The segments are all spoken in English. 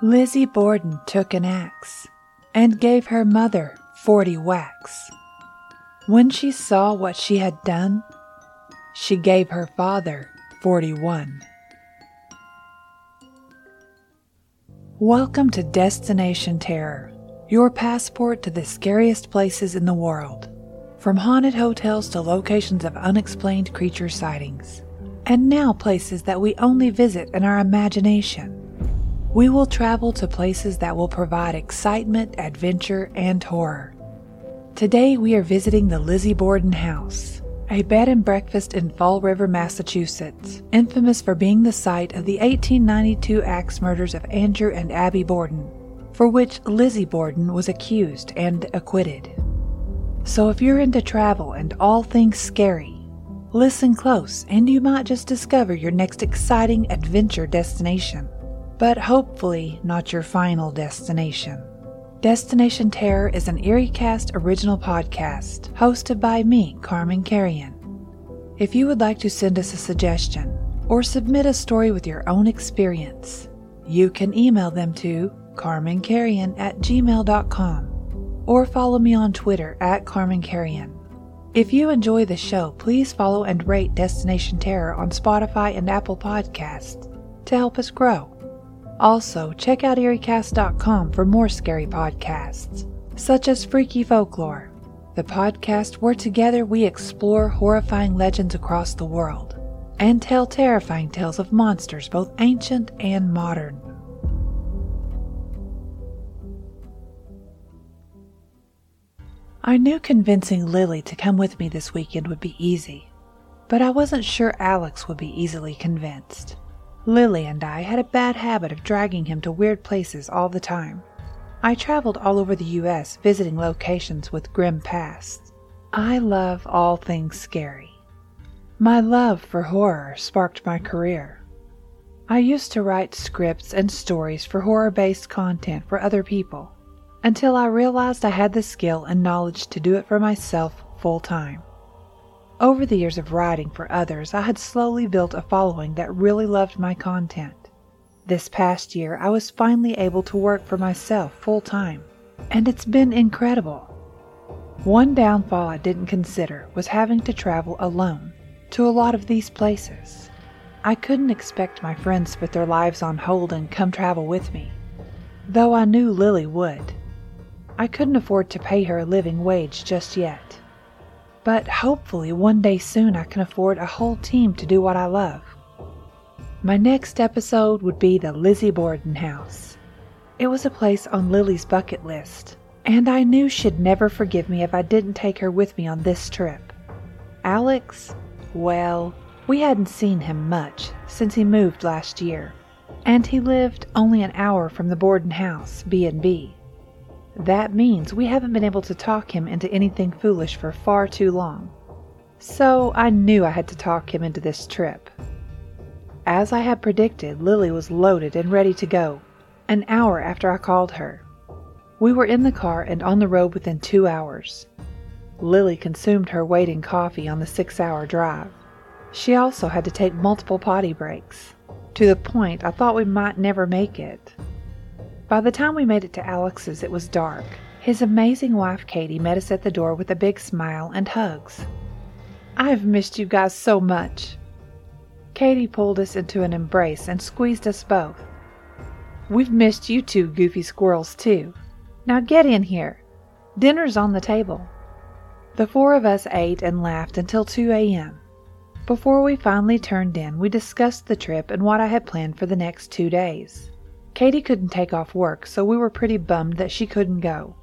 Lizzie Borden took an axe and gave her mother forty whacks. When she saw what she had done, she gave her father forty one. Welcome to Destination Terror, your passport to the scariest places in the world, from haunted hotels to locations of unexplained creature sightings, and now places that we only visit in our imagination. We will travel to places that will provide excitement, adventure, and horror. Today we are visiting the Lizzie Borden House, a bed and breakfast in Fall River, Massachusetts, infamous for being the site of the 1892 axe murders of Andrew and Abby Borden, for which Lizzie Borden was accused and acquitted. So if you're into travel and all things scary, listen close and you might just discover your next exciting adventure destination but hopefully not your final destination. Destination Terror is an EerieCast original podcast hosted by me, Carman Carrion. If you would like to send us a suggestion or submit a story with your own experience, you can email them to carmancarrion at gmail.com or follow me on Twitter at carmancarrion. If you enjoy the show, please follow and rate Destination Terror on Spotify and Apple Podcasts to help us grow. Also, check out EerieCast.com for more scary podcasts, such as Freaky Folklore, the podcast where together we explore horrifying legends across the world and tell terrifying tales of monsters both ancient and modern. I knew convincing Lily to come with me this weekend would be easy, but I wasn't sure Alex would be easily convinced. Lily and I had a bad habit of dragging him to weird places all the time. I traveled all over the U.S. visiting locations with grim pasts. I love all things scary. My love for horror sparked my career. I used to write scripts and stories for horror based content for other people until I realized I had the skill and knowledge to do it for myself full time. Over the years of writing for others, I had slowly built a following that really loved my content. This past year, I was finally able to work for myself full time, and it's been incredible. One downfall I didn't consider was having to travel alone to a lot of these places. I couldn't expect my friends to put their lives on hold and come travel with me, though I knew Lily would. I couldn't afford to pay her a living wage just yet. But hopefully, one day soon, I can afford a whole team to do what I love. My next episode would be the Lizzie Borden House. It was a place on Lily's bucket list, and I knew she'd never forgive me if I didn't take her with me on this trip. Alex? Well, we hadn't seen him much since he moved last year, and he lived only an hour from the Borden house, B&B. That means we haven't been able to talk him into anything foolish for far too long. So I knew I had to talk him into this trip. As I had predicted, Lily was loaded and ready to go, an hour after I called her. We were in the car and on the road within two hours. Lily consumed her waiting coffee on the six hour drive. She also had to take multiple potty breaks, to the point I thought we might never make it. By the time we made it to Alex's, it was dark. His amazing wife, Katie, met us at the door with a big smile and hugs. I've missed you guys so much. Katie pulled us into an embrace and squeezed us both. We've missed you two goofy squirrels, too. Now get in here. Dinner's on the table. The four of us ate and laughed until 2 a.m. Before we finally turned in, we discussed the trip and what I had planned for the next two days. Katie couldn't take off work, so we were pretty bummed that she couldn't go.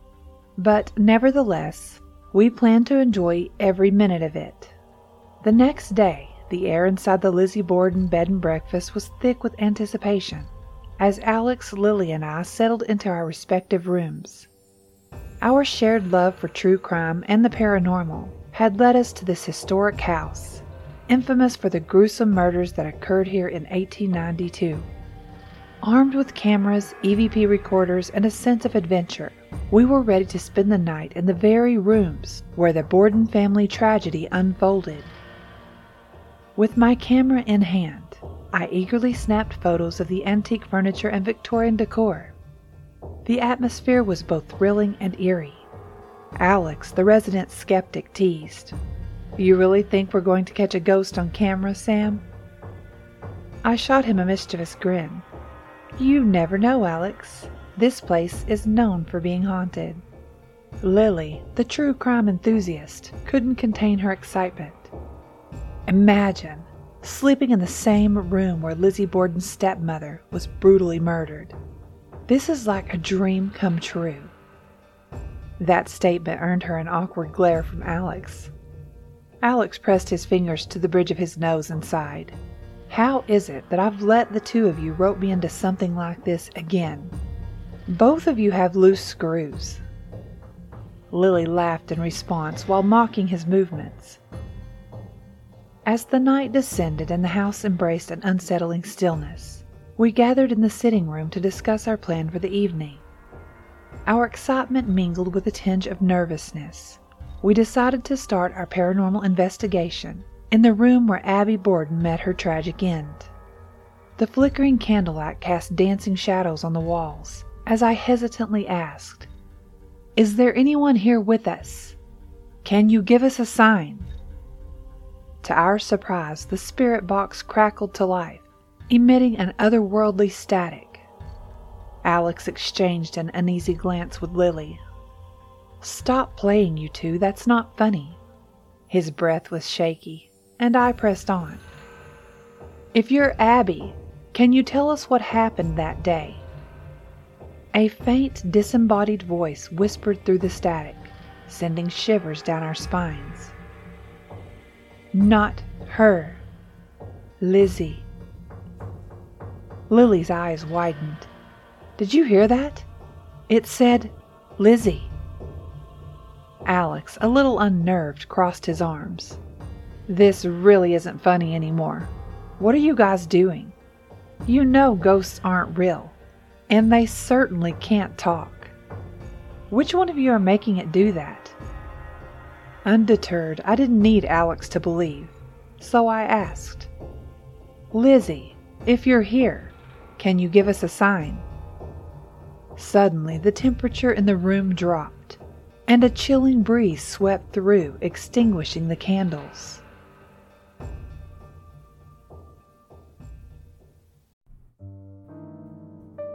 But nevertheless, we planned to enjoy every minute of it. The next day, the air inside the Lizzie Borden bed and breakfast was thick with anticipation as Alex, Lily, and I settled into our respective rooms. Our shared love for true crime and the paranormal had led us to this historic house, infamous for the gruesome murders that occurred here in 1892. Armed with cameras, EVP recorders, and a sense of adventure, we were ready to spend the night in the very rooms where the Borden family tragedy unfolded. With my camera in hand, I eagerly snapped photos of the antique furniture and Victorian decor. The atmosphere was both thrilling and eerie. Alex, the resident skeptic, teased, You really think we're going to catch a ghost on camera, Sam? I shot him a mischievous grin. You never know, Alex. This place is known for being haunted. Lily, the true crime enthusiast, couldn't contain her excitement. Imagine sleeping in the same room where Lizzie Borden's stepmother was brutally murdered. This is like a dream come true. That statement earned her an awkward glare from Alex. Alex pressed his fingers to the bridge of his nose and sighed. How is it that I've let the two of you rope me into something like this again? Both of you have loose screws. Lily laughed in response while mocking his movements. As the night descended and the house embraced an unsettling stillness, we gathered in the sitting room to discuss our plan for the evening. Our excitement mingled with a tinge of nervousness. We decided to start our paranormal investigation in the room where Abby Borden met her tragic end. The flickering candlelight cast dancing shadows on the walls as I hesitantly asked, Is there anyone here with us? Can you give us a sign? To our surprise, the spirit box crackled to life, emitting an otherworldly static. Alex exchanged an uneasy glance with Lily. Stop playing, you two, that's not funny. His breath was shaky, and I pressed on. If you're Abby, can you tell us what happened that day? A faint, disembodied voice whispered through the static, sending shivers down our spines. Not her. Lizzie. Lily's eyes widened. Did you hear that? It said Lizzie. Alex, a little unnerved, crossed his arms. This really isn't funny anymore. What are you guys doing? You know ghosts aren't real, and they certainly can't talk. Which one of you are making it do that? Undeterred, I didn't need Alex to believe, so I asked, Lizzie, if you're here, can you give us a sign? Suddenly, the temperature in the room dropped, and a chilling breeze swept through, extinguishing the candles.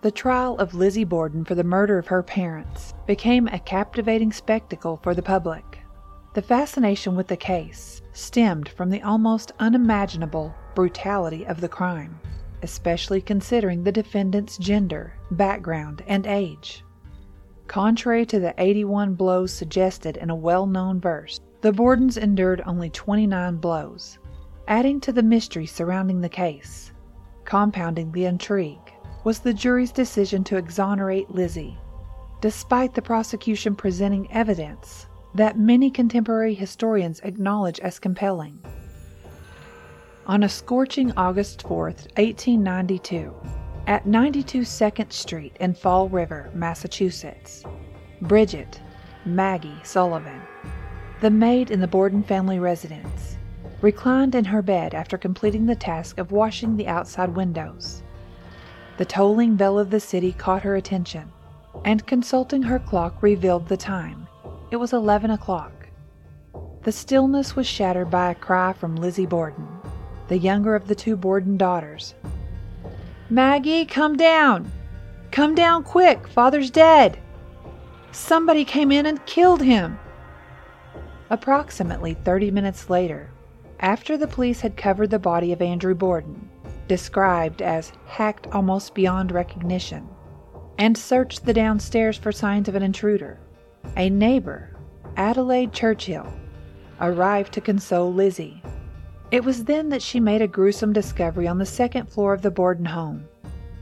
the trial of Lizzie Borden for the murder of her parents became a captivating spectacle for the public. The fascination with the case stemmed from the almost unimaginable brutality of the crime, especially considering the defendant's gender, background, and age. Contrary to the 81 blows suggested in a well known verse, the Bordens endured only 29 blows, adding to the mystery surrounding the case, compounding the intrigue was the jury's decision to exonerate Lizzie, despite the prosecution presenting evidence that many contemporary historians acknowledge as compelling. On a scorching August 4, 1892, at 92 2nd Street in Fall River, Massachusetts, Bridget Maggie Sullivan the maid in the Borden family residence, reclined in her bed after completing the task of washing the outside windows. The tolling bell of the city caught her attention, and consulting her clock revealed the time. It was 11 o'clock. The stillness was shattered by a cry from Lizzie Borden, the younger of the two Borden daughters. Maggie, come down! Come down quick! Father's dead! Somebody came in and killed him! Approximately 30 minutes later, after the police had covered the body of Andrew Borden, described as hacked almost beyond recognition, and searched the downstairs for signs of an intruder, a neighbor, Adelaide Churchill, arrived to console Lizzie. It was then that she made a gruesome discovery on the second floor of the Borden home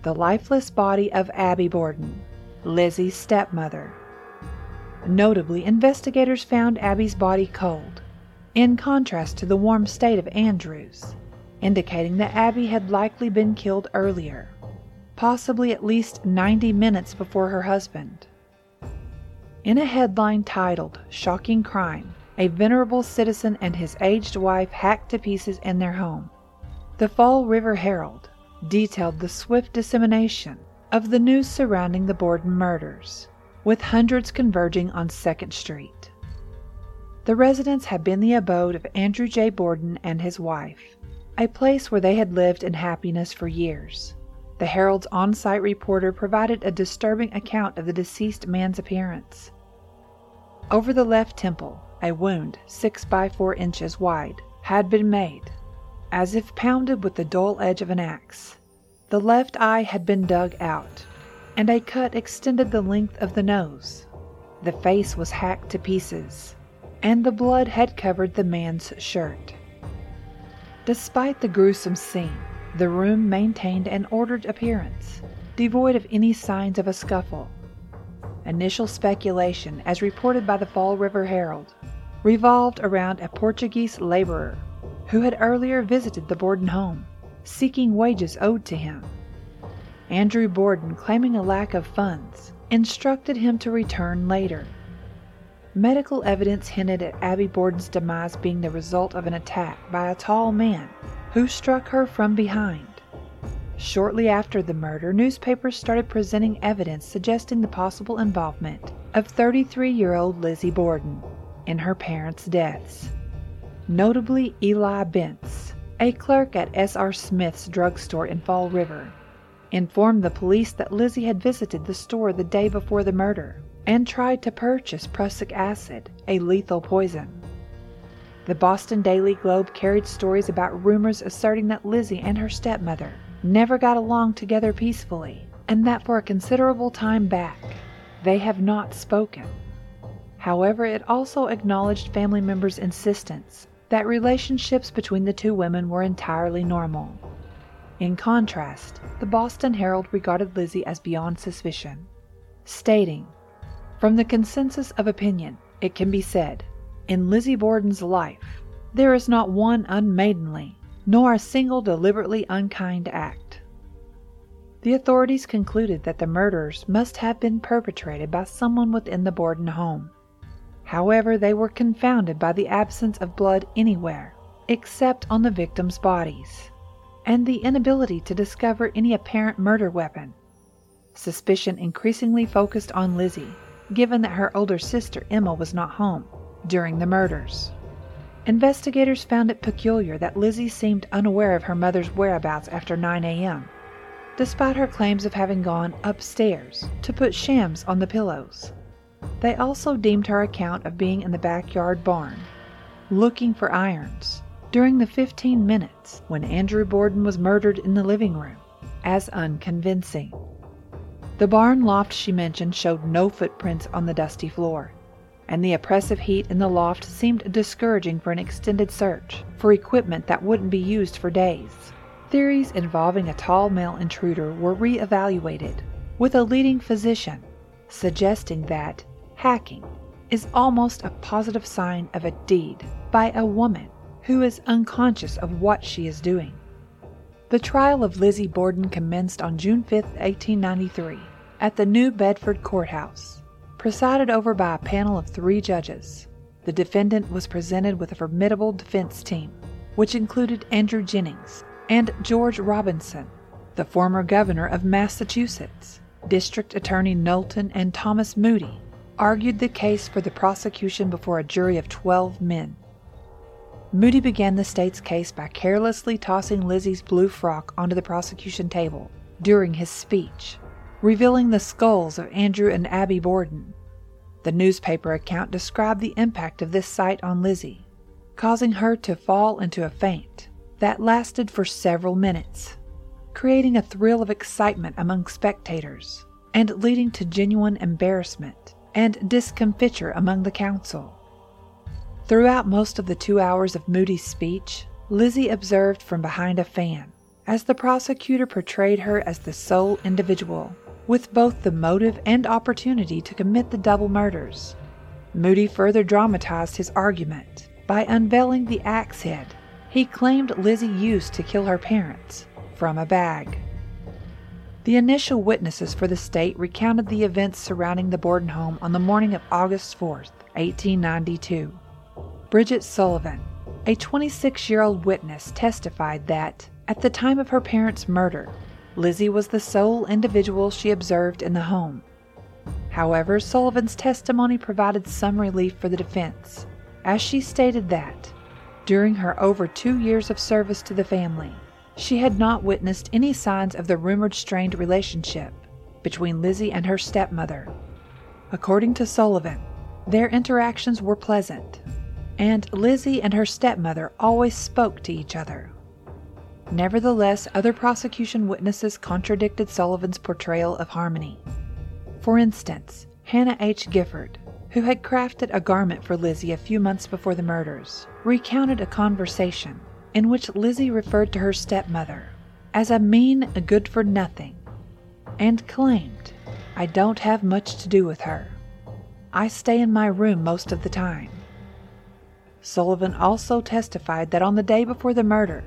the lifeless body of Abby Borden, Lizzie's stepmother. Notably, investigators found Abby's body cold, in contrast to the warm state of Andrew's, indicating that Abby had likely been killed earlier, possibly at least 90 minutes before her husband. In a headline titled Shocking Crime, a venerable citizen and his aged wife hacked to pieces in their home, the Fall River Herald detailed the swift dissemination of the news surrounding the Borden murders with hundreds converging on 2nd Street. The residence had been the abode of Andrew J. Borden and his wife, a place where they had lived in happiness for years. The Herald's on site reporter provided a disturbing account of the deceased man's appearance. Over the left temple, a wound, six by four inches wide, had been made, as if pounded with the dull edge of an axe. The left eye had been dug out, and a cut extended the length of the nose. The face was hacked to pieces, and the blood had covered the man's shirt. Despite the gruesome scene, the room maintained an ordered appearance, devoid of any signs of a scuffle. Initial speculation, as reported by the Fall River Herald, revolved around a Portuguese laborer who had earlier visited the Borden home, seeking wages owed to him. Andrew Borden, claiming a lack of funds, instructed him to return later. Medical evidence hinted at Abby Borden's demise being the result of an attack by a tall man who struck her from behind. Shortly after the murder, newspapers started presenting evidence suggesting the possible involvement of 33 year old Lizzie Borden in her parents' deaths. Notably, Eli Bence, a clerk at S.R. Smith's drugstore in Fall River, informed the police that Lizzie had visited the store the day before the murder and tried to purchase prussic acid, a lethal poison. The Boston Daily Globe carried stories about rumors asserting that Lizzie and her stepmother never got along together peacefully, and that for a considerable time back, they have not spoken. However, it also acknowledged family members' insistence that relationships between the two women were entirely normal in contrast, the Boston Herald regarded Lizzie as beyond suspicion, stating, From the consensus of opinion, it can be said, in Lizzie Borden's life, there is not one unmaidenly, nor a single deliberately unkind act. The authorities concluded that the murders must have been perpetrated by someone within the Borden home. However, they were confounded by the absence of blood anywhere, except on the victims' bodies and the inability to discover any apparent murder weapon. Suspicion increasingly focused on Lizzie, given that her older sister Emma was not home during the murders. Investigators found it peculiar that Lizzie seemed unaware of her mother's whereabouts after 9 a.m., despite her claims of having gone upstairs to put shams on the pillows. They also deemed her account of being in the backyard barn, looking for irons, during the 15 minutes when Andrew Borden was murdered in the living room as unconvincing. The barn loft she mentioned showed no footprints on the dusty floor, and the oppressive heat in the loft seemed discouraging for an extended search for equipment that wouldn't be used for days. Theories involving a tall male intruder were re-evaluated, with a leading physician suggesting that hacking is almost a positive sign of a deed by a woman who is unconscious of what she is doing. The trial of Lizzie Borden commenced on June 5, 1893, at the New Bedford Courthouse, presided over by a panel of three judges. the defendant was presented with a formidable defense team, which included Andrew Jennings and George Robinson, the former governor of Massachusetts. District Attorney Knowlton and Thomas Moody argued the case for the prosecution before a jury of 12 men. Moody began the state's case by carelessly tossing Lizzie's blue frock onto the prosecution table during his speech, revealing the skulls of Andrew and Abby Borden. The newspaper account described the impact of this sight on Lizzie, causing her to fall into a faint that lasted for several minutes, creating a thrill of excitement among spectators and leading to genuine embarrassment and discomfiture among the council. Throughout most of the two hours of Moody's speech, Lizzie observed from behind a fan as the prosecutor portrayed her as the sole individual with both the motive and opportunity to commit the double murders. Moody further dramatized his argument by unveiling the axe head he claimed Lizzie used to kill her parents from a bag. The initial witnesses for the state recounted the events surrounding the Borden home on the morning of August 4, 1892. Bridget Sullivan, a 26 year old witness, testified that, at the time of her parents' murder, Lizzie was the sole individual she observed in the home. However, Sullivan's testimony provided some relief for the defense, as she stated that, during her over two years of service to the family, she had not witnessed any signs of the rumored strained relationship between Lizzie and her stepmother. According to Sullivan, their interactions were pleasant, and Lizzie and her stepmother always spoke to each other. Nevertheless, other prosecution witnesses contradicted Sullivan's portrayal of harmony. For instance, Hannah H. Gifford, who had crafted a garment for Lizzie a few months before the murders, recounted a conversation in which Lizzie referred to her stepmother as a mean, good for nothing, and claimed, I don't have much to do with her. I stay in my room most of the time. Sullivan also testified that on the day before the murder,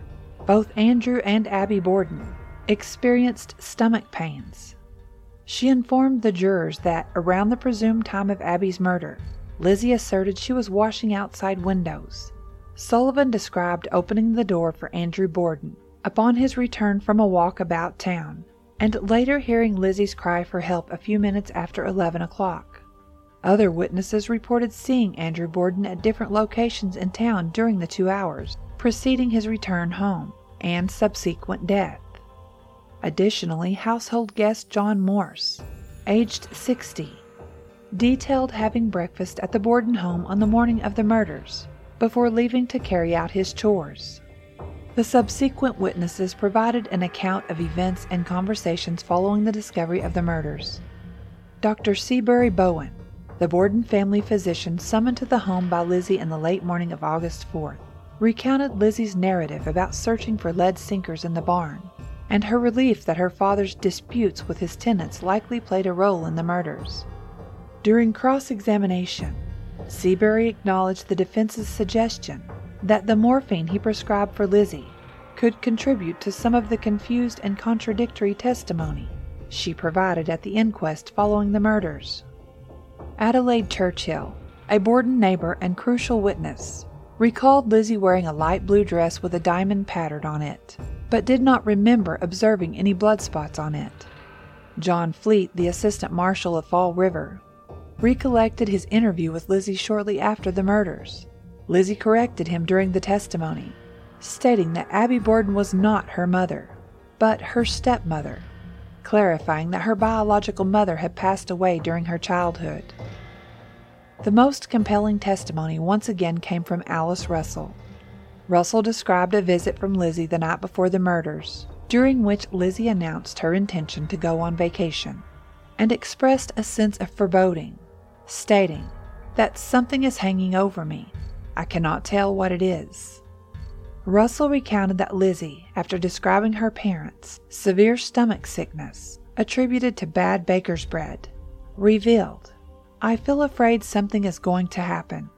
both Andrew and Abby Borden experienced stomach pains. She informed the jurors that around the presumed time of Abby's murder, Lizzie asserted she was washing outside windows. Sullivan described opening the door for Andrew Borden upon his return from a walk about town, and later hearing Lizzie's cry for help a few minutes after 11 o'clock. Other witnesses reported seeing Andrew Borden at different locations in town during the two hours preceding his return home and subsequent death. Additionally, household guest John Morse, aged 60, detailed having breakfast at the Borden home on the morning of the murders before leaving to carry out his chores. The subsequent witnesses provided an account of events and conversations following the discovery of the murders. Dr. Seabury Bowen, the Borden family physician summoned to the home by Lizzie in the late morning of August 4th, recounted Lizzie's narrative about searching for lead sinkers in the barn, and her relief that her father's disputes with his tenants likely played a role in the murders. During cross examination, Seabury acknowledged the defense's suggestion that the morphine he prescribed for Lizzie could contribute to some of the confused and contradictory testimony she provided at the inquest following the murders. Adelaide Churchill, a Borden neighbor and crucial witness, recalled Lizzie wearing a light blue dress with a diamond pattern on it, but did not remember observing any blood spots on it. John Fleet, the assistant marshal of Fall River, recollected his interview with Lizzie shortly after the murders. Lizzie corrected him during the testimony, stating that Abby Borden was not her mother, but her stepmother clarifying that her biological mother had passed away during her childhood. The most compelling testimony once again came from Alice Russell. Russell described a visit from Lizzie the night before the murders, during which Lizzie announced her intention to go on vacation and expressed a sense of foreboding, stating that something is hanging over me. I cannot tell what it is. Russell recounted that Lizzie, after describing her parents' severe stomach sickness attributed to bad baker's bread, revealed, I feel afraid something is going to happen.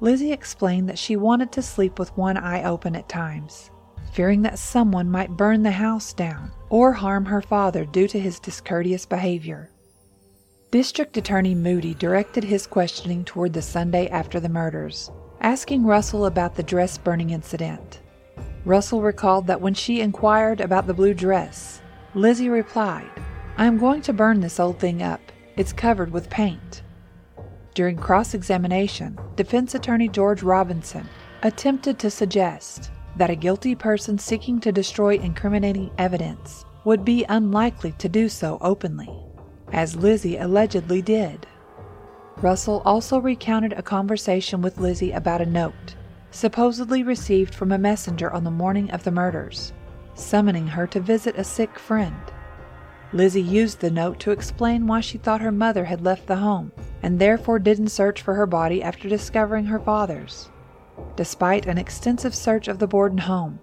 Lizzie explained that she wanted to sleep with one eye open at times, fearing that someone might burn the house down or harm her father due to his discourteous behavior. District Attorney Moody directed his questioning toward the Sunday after the murders, asking Russell about the dress burning incident. Russell recalled that when she inquired about the blue dress, Lizzie replied, I am going to burn this old thing up. It's covered with paint. During cross examination, defense attorney George Robinson attempted to suggest that a guilty person seeking to destroy incriminating evidence would be unlikely to do so openly, as Lizzie allegedly did. Russell also recounted a conversation with Lizzie about a note, supposedly received from a messenger on the morning of the murders, summoning her to visit a sick friend. Lizzie used the note to explain why she thought her mother had left the home and therefore didn't search for her body after discovering her father's. Despite an extensive search of the Borden home,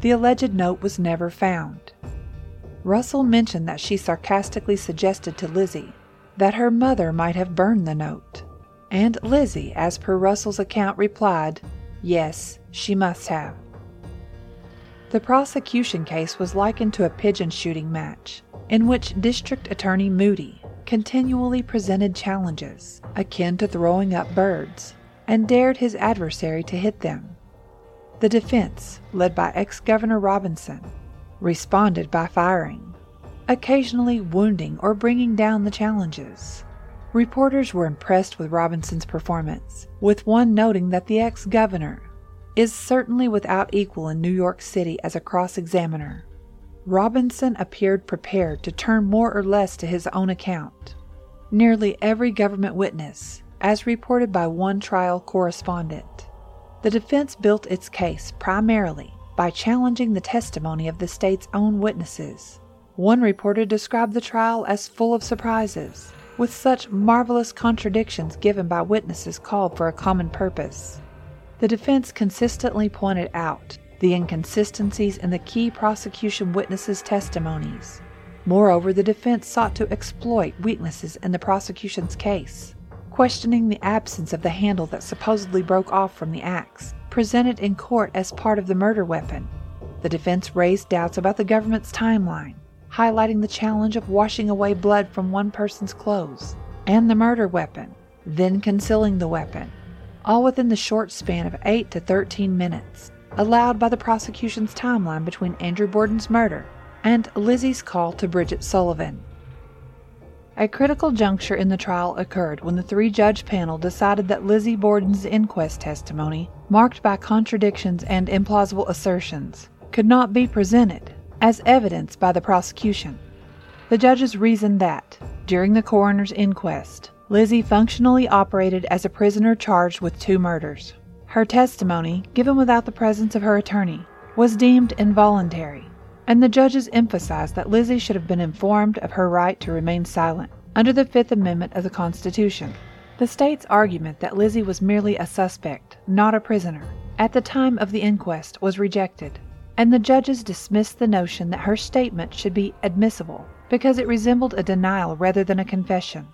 the alleged note was never found. Russell mentioned that she sarcastically suggested to Lizzie that her mother might have burned the note, and Lizzie, as per Russell's account, replied, Yes, she must have. The prosecution case was likened to a pigeon shooting match in which District Attorney Moody continually presented challenges akin to throwing up birds and dared his adversary to hit them. The defense, led by ex Governor Robinson, responded by firing, occasionally wounding or bringing down the challenges. Reporters were impressed with Robinson's performance, with one noting that the ex governor is certainly without equal in New York City as a cross examiner. Robinson appeared prepared to turn more or less to his own account. Nearly every government witness, as reported by one trial correspondent, the defense built its case primarily by challenging the testimony of the state's own witnesses. One reporter described the trial as full of surprises, with such marvelous contradictions given by witnesses called for a common purpose. The defense consistently pointed out the inconsistencies in the key prosecution witnesses' testimonies. Moreover, the defense sought to exploit weaknesses in the prosecution's case, questioning the absence of the handle that supposedly broke off from the axe, presented in court as part of the murder weapon. The defense raised doubts about the government's timeline, highlighting the challenge of washing away blood from one person's clothes, and the murder weapon, then concealing the weapon, all within the short span of 8 to 13 minutes allowed by the prosecution's timeline between Andrew Borden's murder and Lizzie's call to Bridget Sullivan. A critical juncture in the trial occurred when the three judge panel decided that Lizzie Borden's inquest testimony, marked by contradictions and implausible assertions, could not be presented as evidenced by the prosecution. The judges reasoned that, during the coroner's inquest, Lizzie functionally operated as a prisoner charged with two murders. Her testimony, given without the presence of her attorney, was deemed involuntary, and the judges emphasized that Lizzie should have been informed of her right to remain silent under the Fifth Amendment of the Constitution. The state's argument that Lizzie was merely a suspect, not a prisoner, at the time of the inquest was rejected, and the judges dismissed the notion that her statement should be admissible because it resembled a denial rather than a confession.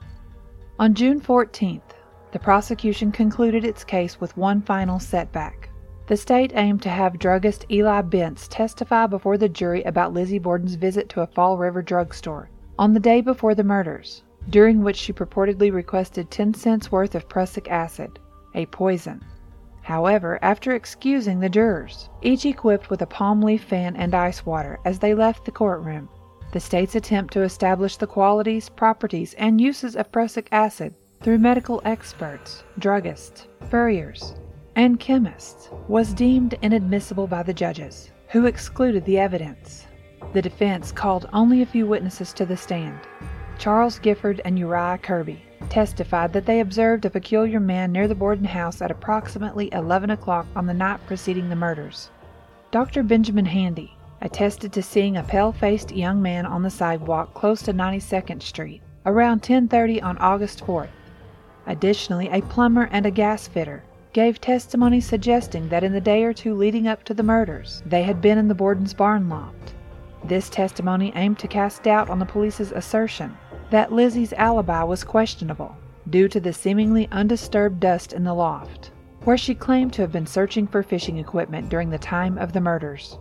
On June 14th, the prosecution concluded its case with one final setback. The state aimed to have druggist Eli Bence testify before the jury about Lizzie Borden's visit to a Fall River drugstore on the day before the murders, during which she purportedly requested 10 cents worth of prussic acid, a poison. However, after excusing the jurors, each equipped with a palm leaf fan and ice water as they left the courtroom, the state's attempt to establish the qualities, properties, and uses of prussic acid through medical experts, druggists, furriers, and chemists was deemed inadmissible by the judges, who excluded the evidence. The defense called only a few witnesses to the stand. Charles Gifford and Uriah Kirby testified that they observed a peculiar man near the Borden house at approximately 11 o'clock on the night preceding the murders. Dr. Benjamin Handy attested to seeing a pale-faced young man on the sidewalk close to 92nd Street around 10:30 on August 4th. Additionally, a plumber and a gas fitter gave testimony suggesting that in the day or two leading up to the murders, they had been in the Borden's barn loft. This testimony aimed to cast doubt on the police's assertion that Lizzie's alibi was questionable due to the seemingly undisturbed dust in the loft, where she claimed to have been searching for fishing equipment during the time of the murders.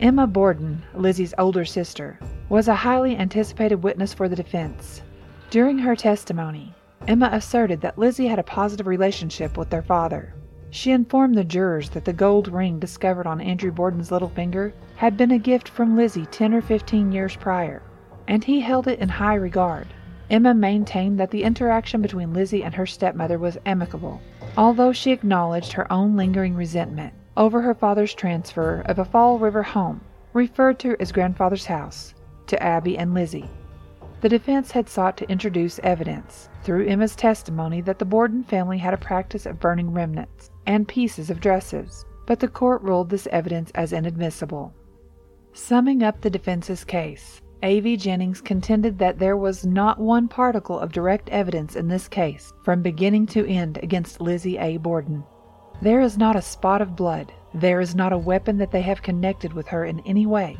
Emma Borden, Lizzie's older sister, was a highly anticipated witness for the defense. During her testimony, Emma asserted that Lizzie had a positive relationship with their father. She informed the jurors that the gold ring discovered on Andrew Borden's little finger had been a gift from Lizzie 10 or 15 years prior, and he held it in high regard. Emma maintained that the interaction between Lizzie and her stepmother was amicable, although she acknowledged her own lingering resentment over her father's transfer of a Fall River home, referred to as grandfather's house, to Abby and Lizzie. The defense had sought to introduce evidence through Emma's testimony that the Borden family had a practice of burning remnants and pieces of dresses, but the court ruled this evidence as inadmissible. Summing up the defense's case, A.V. Jennings contended that there was not one particle of direct evidence in this case from beginning to end against Lizzie A. Borden. There is not a spot of blood, there is not a weapon that they have connected with her in any way,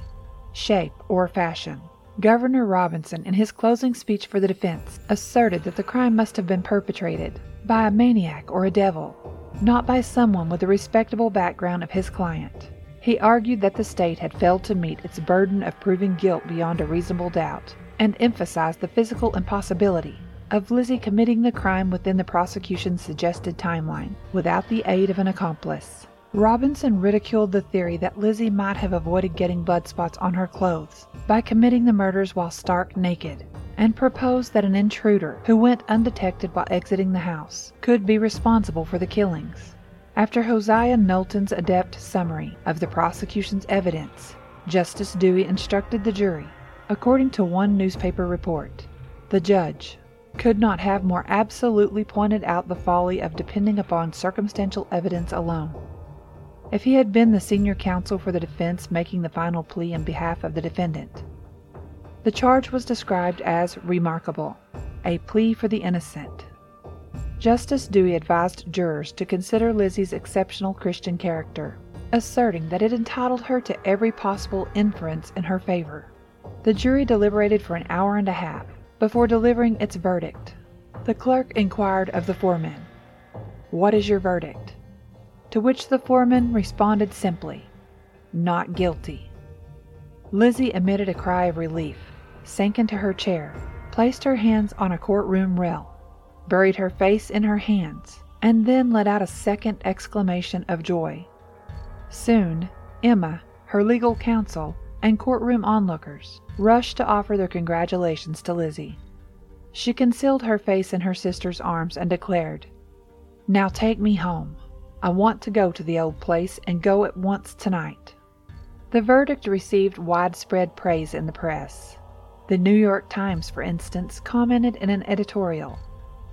shape, or fashion. Governor Robinson, in his closing speech for the defense, asserted that the crime must have been perpetrated by a maniac or a devil, not by someone with the respectable background of his client. He argued that the state had failed to meet its burden of proving guilt beyond a reasonable doubt, and emphasized the physical impossibility of Lizzie committing the crime within the prosecution's suggested timeline, without the aid of an accomplice. Robinson ridiculed the theory that Lizzie might have avoided getting blood spots on her clothes by committing the murders while stark naked, and proposed that an intruder who went undetected while exiting the house could be responsible for the killings. After Hosea Knowlton's adept summary of the prosecution's evidence, Justice Dewey instructed the jury, according to one newspaper report, the judge could not have more absolutely pointed out the folly of depending upon circumstantial evidence alone. If he had been the senior counsel for the defense making the final plea in behalf of the defendant, the charge was described as remarkable, a plea for the innocent. Justice Dewey advised jurors to consider Lizzie's exceptional Christian character, asserting that it entitled her to every possible inference in her favor. The jury deliberated for an hour and a half before delivering its verdict. The clerk inquired of the foreman, What is your verdict? to which the foreman responded simply, Not guilty. Lizzie emitted a cry of relief, sank into her chair, placed her hands on a courtroom rail, buried her face in her hands, and then let out a second exclamation of joy. Soon, Emma, her legal counsel, and courtroom onlookers rushed to offer their congratulations to Lizzie. She concealed her face in her sister's arms and declared, Now take me home. I want to go to the old place and go at once tonight. The verdict received widespread praise in the press. The New York Times, for instance, commented in an editorial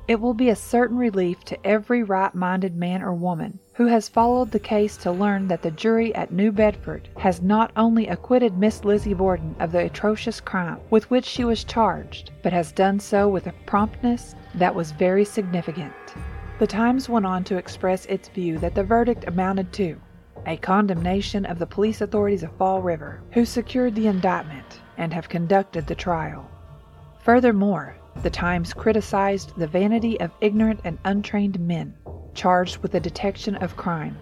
It will be a certain relief to every right minded man or woman who has followed the case to learn that the jury at New Bedford has not only acquitted Miss Lizzie Borden of the atrocious crime with which she was charged, but has done so with a promptness that was very significant. The Times went on to express its view that the verdict amounted to a condemnation of the police authorities of Fall River, who secured the indictment and have conducted the trial. Furthermore, the Times criticized the vanity of ignorant and untrained men charged with the detection of crime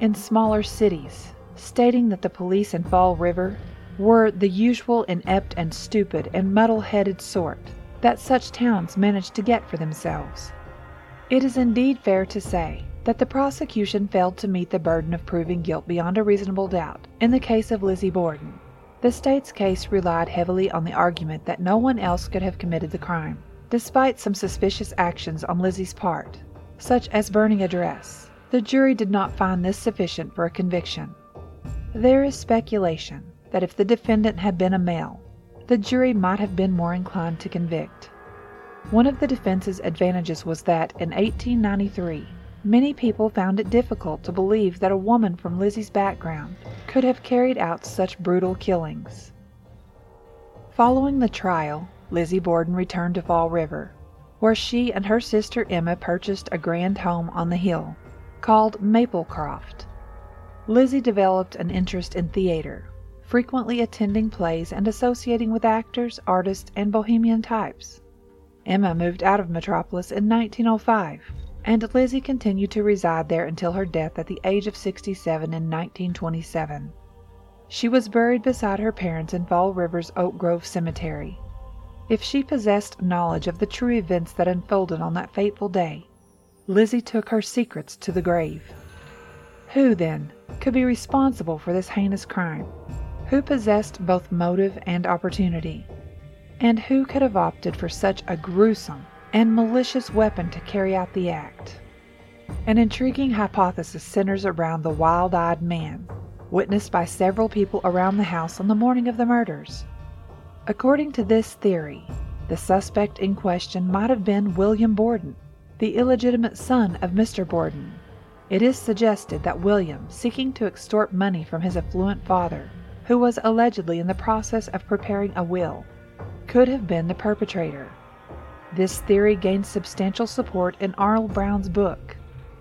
in smaller cities, stating that the police in Fall River were the usual inept and stupid and muddle headed sort that such towns manage to get for themselves. It is indeed fair to say that the prosecution failed to meet the burden of proving guilt beyond a reasonable doubt in the case of Lizzie Borden. The state's case relied heavily on the argument that no one else could have committed the crime, despite some suspicious actions on Lizzie's part, such as burning a dress. The jury did not find this sufficient for a conviction. There is speculation that if the defendant had been a male, the jury might have been more inclined to convict. One of the defense's advantages was that, in 1893, many people found it difficult to believe that a woman from Lizzie's background could have carried out such brutal killings. Following the trial, Lizzie Borden returned to Fall River, where she and her sister Emma purchased a grand home on the hill called Maplecroft. Lizzie developed an interest in theater, frequently attending plays and associating with actors, artists, and bohemian types. Emma moved out of Metropolis in 1905, and Lizzie continued to reside there until her death at the age of 67 in 1927. She was buried beside her parents in Fall River's Oak Grove Cemetery. If she possessed knowledge of the true events that unfolded on that fateful day, Lizzie took her secrets to the grave. Who, then, could be responsible for this heinous crime? Who possessed both motive and opportunity? And who could have opted for such a gruesome and malicious weapon to carry out the act? An intriguing hypothesis centers around the wild eyed man, witnessed by several people around the house on the morning of the murders. According to this theory, the suspect in question might have been William Borden, the illegitimate son of Mr. Borden. It is suggested that William, seeking to extort money from his affluent father, who was allegedly in the process of preparing a will, could have been the perpetrator. This theory gained substantial support in Arnold Brown's book,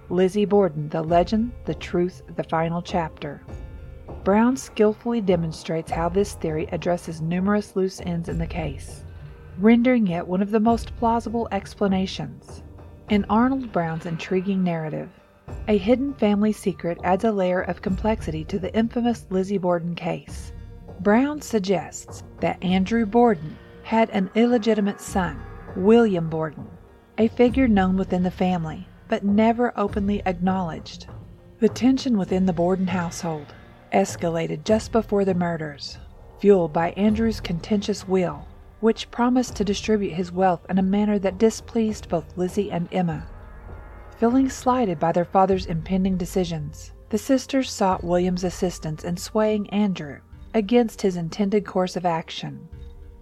Lizzie Borden The Legend, the Truth, the Final Chapter. Brown skillfully demonstrates how this theory addresses numerous loose ends in the case, rendering it one of the most plausible explanations. In Arnold Brown's intriguing narrative, a hidden family secret adds a layer of complexity to the infamous Lizzie Borden case. Brown suggests that Andrew Borden had an illegitimate son, William Borden, a figure known within the family but never openly acknowledged. The tension within the Borden household escalated just before the murders, fueled by Andrew's contentious will, which promised to distribute his wealth in a manner that displeased both Lizzie and Emma. Feeling slighted by their father's impending decisions, the sisters sought William's assistance in swaying Andrew against his intended course of action.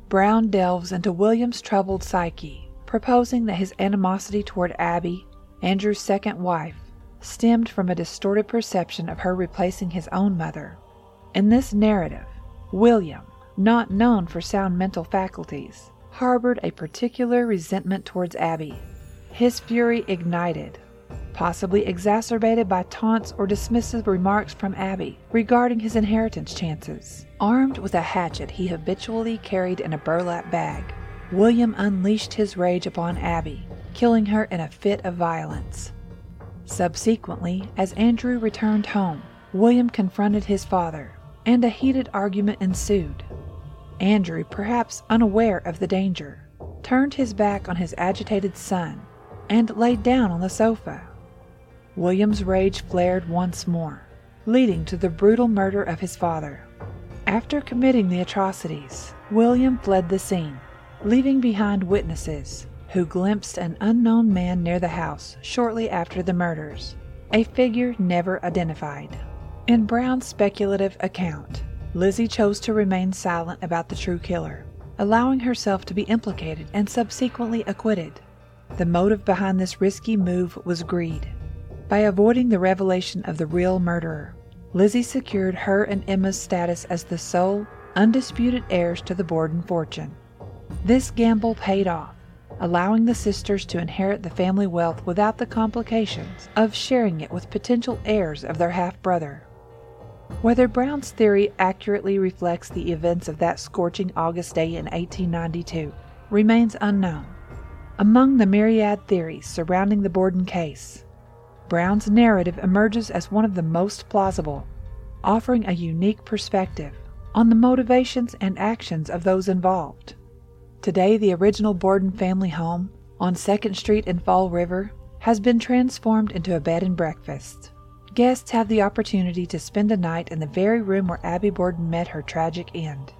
Brown delves into William's troubled psyche, proposing that his animosity toward Abby Andrew's second wife, stemmed from a distorted perception of her replacing his own mother. In this narrative, William, not known for sound mental faculties, harbored a particular resentment towards Abby. His fury ignited, possibly exacerbated by taunts or dismissive remarks from Abby regarding his inheritance chances. Armed with a hatchet he habitually carried in a burlap bag, William unleashed his rage upon Abby, killing her in a fit of violence. Subsequently, as Andrew returned home, William confronted his father, and a heated argument ensued. Andrew, perhaps unaware of the danger, turned his back on his agitated son and laid down on the sofa. William's rage flared once more, leading to the brutal murder of his father. After committing the atrocities, William fled the scene, leaving behind witnesses who glimpsed an unknown man near the house shortly after the murders, a figure never identified. In Brown's speculative account, Lizzie chose to remain silent about the true killer, allowing herself to be implicated and subsequently acquitted. The motive behind this risky move was greed. By avoiding the revelation of the real murderer, Lizzie secured her and Emma's status as the sole, undisputed heirs to the Borden fortune. This gamble paid off allowing the sisters to inherit the family wealth without the complications of sharing it with potential heirs of their half brother. Whether Brown's theory accurately reflects the events of that scorching August day in 1892 remains unknown. Among the myriad theories surrounding the Borden case, Brown's narrative emerges as one of the most plausible, offering a unique perspective on the motivations and actions of those involved. Today, the original Borden family home on 2nd Street in Fall River has been transformed into a bed and breakfast. Guests have the opportunity to spend a night in the very room where Abby Borden met her tragic end.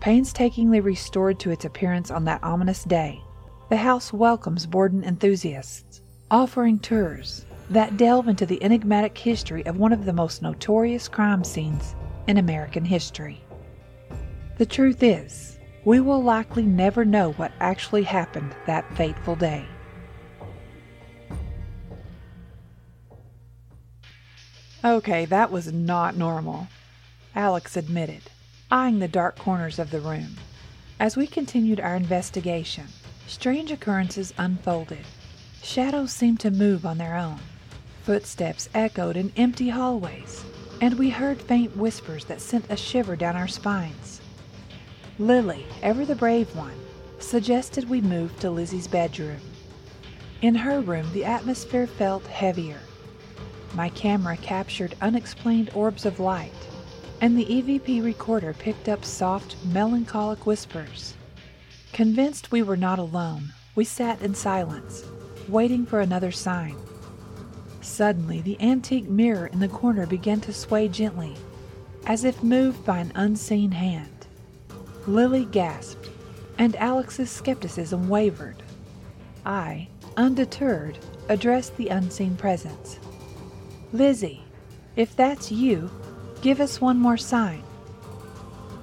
Painstakingly restored to its appearance on that ominous day, the house welcomes Borden enthusiasts, offering tours that delve into the enigmatic history of one of the most notorious crime scenes in American history. The truth is, we will likely never know what actually happened that fateful day. Okay, that was not normal, Alex admitted, eyeing the dark corners of the room. As we continued our investigation, strange occurrences unfolded. Shadows seemed to move on their own. Footsteps echoed in empty hallways, and we heard faint whispers that sent a shiver down our spines. Lily, ever the brave one, suggested we move to Lizzie's bedroom. In her room, the atmosphere felt heavier. My camera captured unexplained orbs of light, and the EVP recorder picked up soft, melancholic whispers. Convinced we were not alone, we sat in silence, waiting for another sign. Suddenly, the antique mirror in the corner began to sway gently, as if moved by an unseen hand. Lily gasped, and Alex's skepticism wavered. I, undeterred, addressed the unseen presence. Lizzie, if that's you, give us one more sign.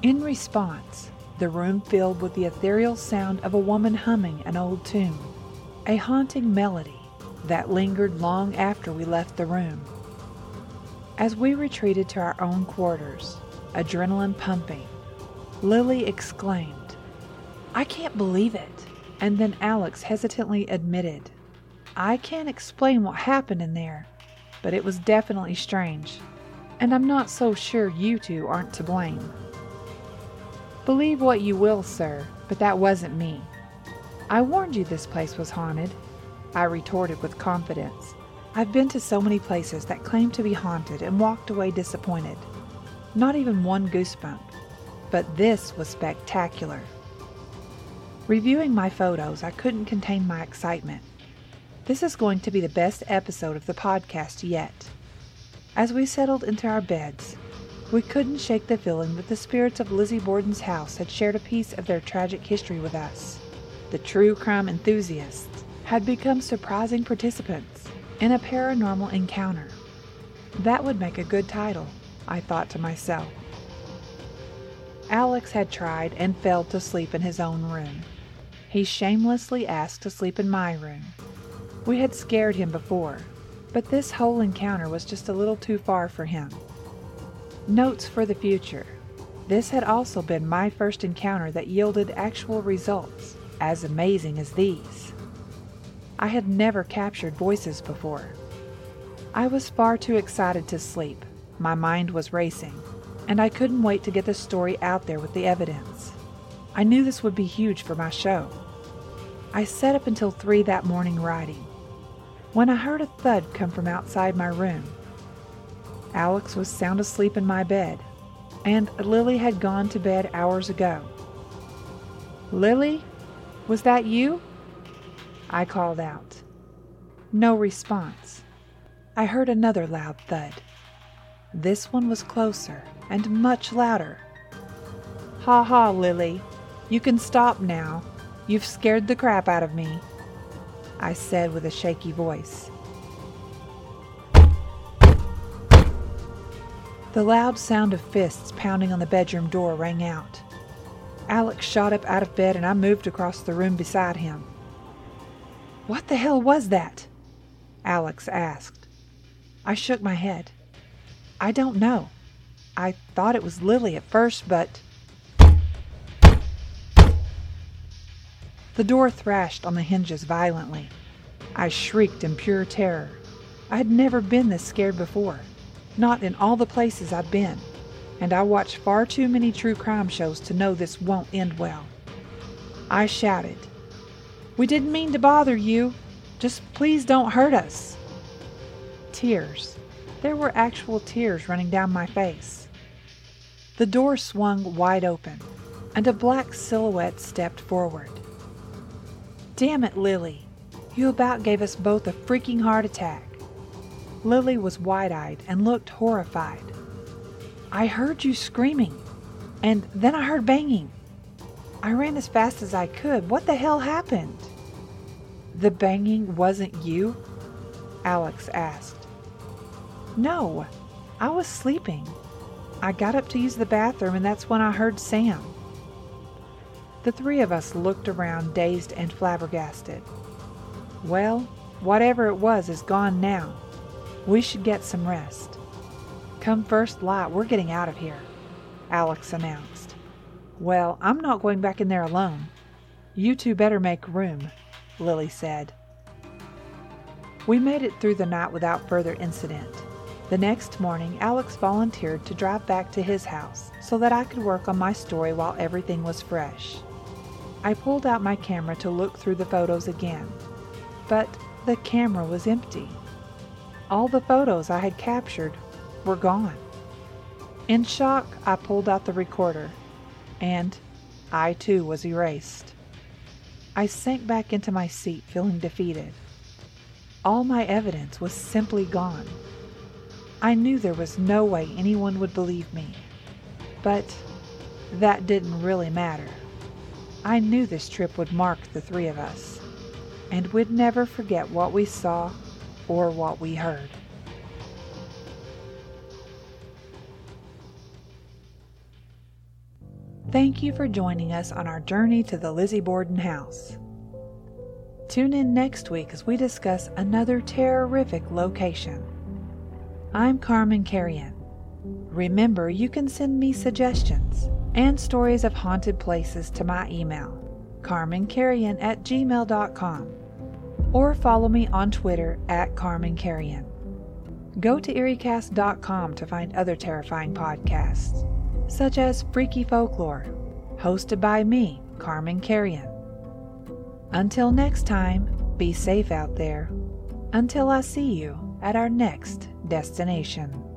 In response, the room filled with the ethereal sound of a woman humming an old tune, a haunting melody that lingered long after we left the room. As we retreated to our own quarters, adrenaline pumping, Lily exclaimed, I can't believe it. And then Alex hesitantly admitted, I can't explain what happened in there, but it was definitely strange, and I'm not so sure you two aren't to blame. Believe what you will, sir, but that wasn't me. I warned you this place was haunted, I retorted with confidence. I've been to so many places that claim to be haunted and walked away disappointed. Not even one goosebump. But this was spectacular. Reviewing my photos, I couldn't contain my excitement. This is going to be the best episode of the podcast yet. As we settled into our beds, we couldn't shake the feeling that the spirits of Lizzie Borden's house had shared a piece of their tragic history with us. The true crime enthusiasts had become surprising participants in a paranormal encounter. That would make a good title, I thought to myself. Alex had tried and failed to sleep in his own room. He shamelessly asked to sleep in my room. We had scared him before, but this whole encounter was just a little too far for him. Notes for the future. This had also been my first encounter that yielded actual results, as amazing as these. I had never captured voices before. I was far too excited to sleep. My mind was racing, and I couldn't wait to get the story out there with the evidence. I knew this would be huge for my show. I sat up until 3 that morning writing. When I heard a thud come from outside my room, Alex was sound asleep in my bed, and Lily had gone to bed hours ago. Lily, was that you? I called out. No response. I heard another loud thud. This one was closer and much louder. Ha ha, Lily. You can stop now. You've scared the crap out of me, I said with a shaky voice. The loud sound of fists pounding on the bedroom door rang out. Alex shot up out of bed and I moved across the room beside him. What the hell was that? Alex asked. I shook my head. I don't know. I thought it was Lily at first, but. The door thrashed on the hinges violently. I shrieked in pure terror. I had never been this scared before, not in all the places I'd been, and I watched far too many true crime shows to know this won't end well. I shouted, we didn't mean to bother you. Just please don't hurt us. Tears. There were actual tears running down my face. The door swung wide open, and a black silhouette stepped forward. Damn it, Lily. You about gave us both a freaking heart attack. Lily was wide eyed and looked horrified. I heard you screaming, and then I heard banging. I ran as fast as I could. What the hell happened? The banging wasn't you? Alex asked. No, I was sleeping. I got up to use the bathroom, and that's when I heard Sam. The three of us looked around, dazed and flabbergasted. Well, whatever it was is gone now. We should get some rest. Come first light, we're getting out of here, Alex announced. Well, I'm not going back in there alone. You two better make room, Lily said. We made it through the night without further incident. The next morning, Alex volunteered to drive back to his house so that I could work on my story while everything was fresh. I pulled out my camera to look through the photos again, but the camera was empty. All the photos I had captured were gone. In shock, I pulled out the recorder and I too was erased. I sank back into my seat, feeling defeated. All my evidence was simply gone. I knew there was no way anyone would believe me. But that didn't really matter. I knew this trip would mark the three of us, and we'd never forget what we saw or what we heard. Thank you for joining us on our journey to the Lizzie Borden house. Tune in next week as we discuss another terrific location. I'm Carman Carrion. Remember, you can send me suggestions and stories of haunted places to my email, carmancarrion at gmail.com, or follow me on Twitter at carmancarrion. Go to eeriecast.com to find other terrifying podcasts, such as Freaky Folklore, hosted by me, Carman Carrion. Until next time, be safe out there. Until I see you at our next destination.